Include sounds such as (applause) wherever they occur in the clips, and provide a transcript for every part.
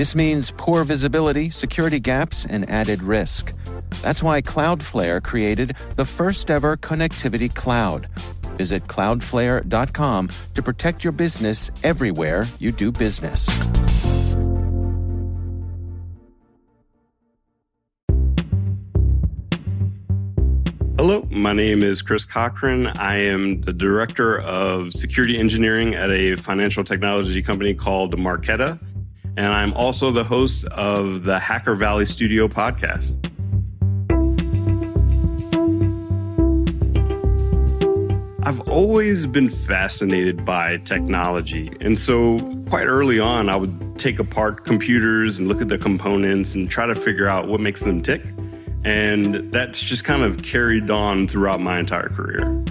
This means poor visibility, security gaps, and added risk. That's why Cloudflare created the first ever connectivity cloud. Visit cloudflare.com to protect your business everywhere you do business. Hello, my name is Chris Cochran. I am the director of security engineering at a financial technology company called Marqeta. And I'm also the host of the Hacker Valley Studio podcast. I've always been fascinated by technology. And so, quite early on, I would take apart computers and look at the components and try to figure out what makes them tick. And that's just kind of carried on throughout my entire career.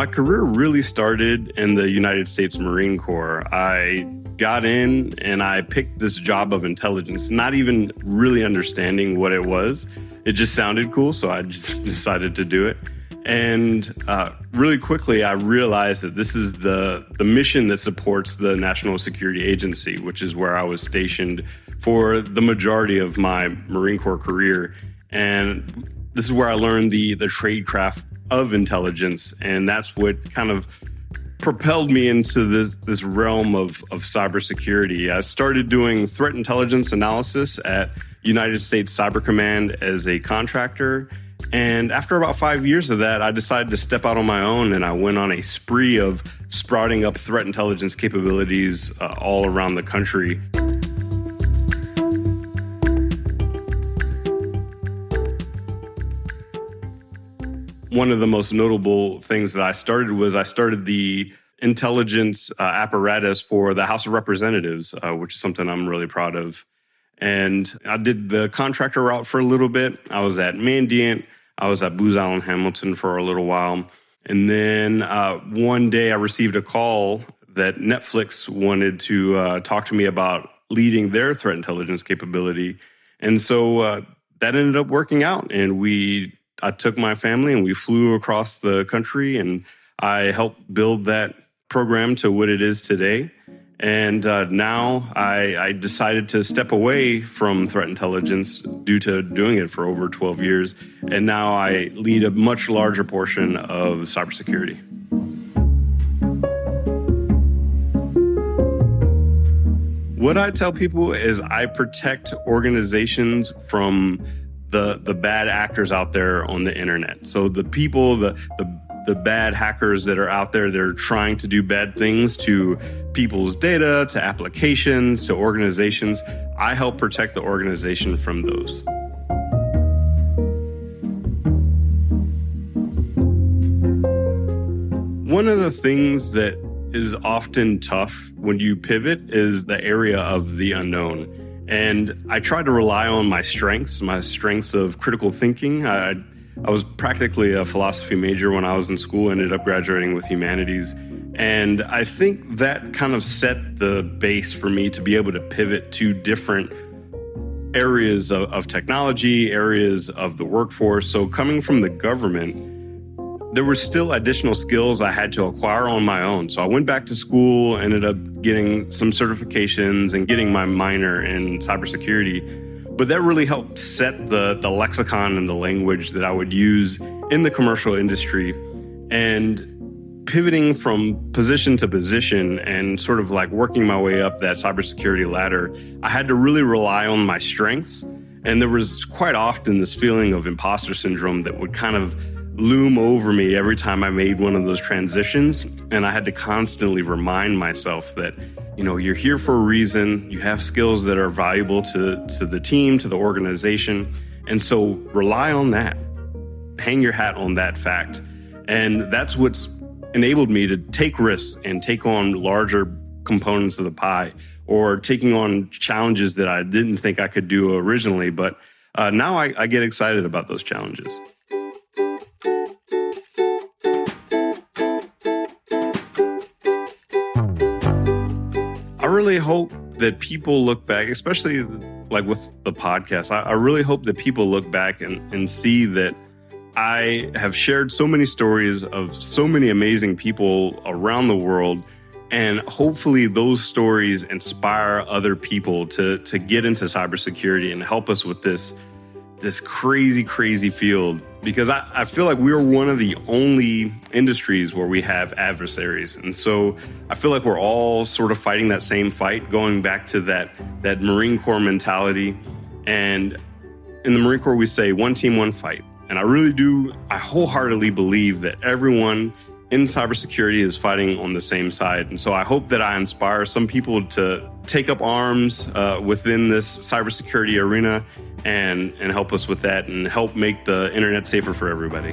My career really started in the United States Marine Corps. I got in and I picked this job of intelligence, not even really understanding what it was. It just sounded cool, so I just (laughs) decided to do it. And uh, really quickly, I realized that this is the, the mission that supports the National Security Agency, which is where I was stationed for the majority of my Marine Corps career. And this is where I learned the, the tradecraft of intelligence. And that's what kind of propelled me into this, this realm of, of cybersecurity. I started doing threat intelligence analysis at United States Cyber Command as a contractor. And after about five years of that, I decided to step out on my own and I went on a spree of sprouting up threat intelligence capabilities uh, all around the country. One of the most notable things that I started was I started the intelligence uh, apparatus for the House of Representatives, uh, which is something I'm really proud of. And I did the contractor route for a little bit. I was at Mandiant. I was at Booz Allen Hamilton for a little while. And then uh, one day I received a call that Netflix wanted to uh, talk to me about leading their threat intelligence capability. And so uh, that ended up working out. And we I took my family and we flew across the country and I helped build that program to what it is today. And uh, now I, I, decided to step away from threat intelligence due to doing it for over 12 years. And now I lead a much larger portion of cybersecurity. What I tell people is I protect organizations from the the bad actors out there on the internet. So the people, the the the bad hackers that are out there that are trying to do bad things to people's data, to applications, to organizations. I help protect the organization from those. One of the things that is often tough when you pivot is the area of the unknown. And I tried to rely on my strengths, my strengths of critical thinking. I, I was practically a philosophy major when I was in school, ended up graduating with humanities. And I think that kind of set the base for me to be able to pivot to different areas of, of technology, areas of the workforce. So, coming from the government, there were still additional skills I had to acquire on my own. So I went back to school, ended up getting some certifications and getting my minor in cybersecurity. But that really helped set the, the lexicon and the language that I would use in the commercial industry. And pivoting from position to position and sort of like working my way up that cybersecurity ladder, I had to really rely on my strengths. And there was quite often this feeling of imposter syndrome that would kind of loom over me every time I made one of those transitions. And I had to constantly remind myself that, you know, you're here for a reason. You have skills that are valuable to, to the team, to the organization. And so rely on that. Hang your hat on that fact. And that's what's enabled me to take risks and take on larger components of the pie or taking on challenges that I didn't think I could do originally. But uh, now I, I get excited about those challenges. Really hope that people look back, especially like with the podcast. I, I really hope that people look back and, and see that I have shared so many stories of so many amazing people around the world and hopefully those stories inspire other people to to get into cybersecurity and help us with this this crazy crazy field because I, I feel like we're one of the only industries where we have adversaries. And so i feel like we're all sort of fighting that same fight going back to that that marine corps mentality. And in the marine corps we say one team one fight. And i really do i wholeheartedly believe that everyone in cybersecurity is fighting on the same side. And so I hope that I inspire some people to take up arms uh, within this cybersecurity arena and, and help us with that and help make the internet safer for everybody.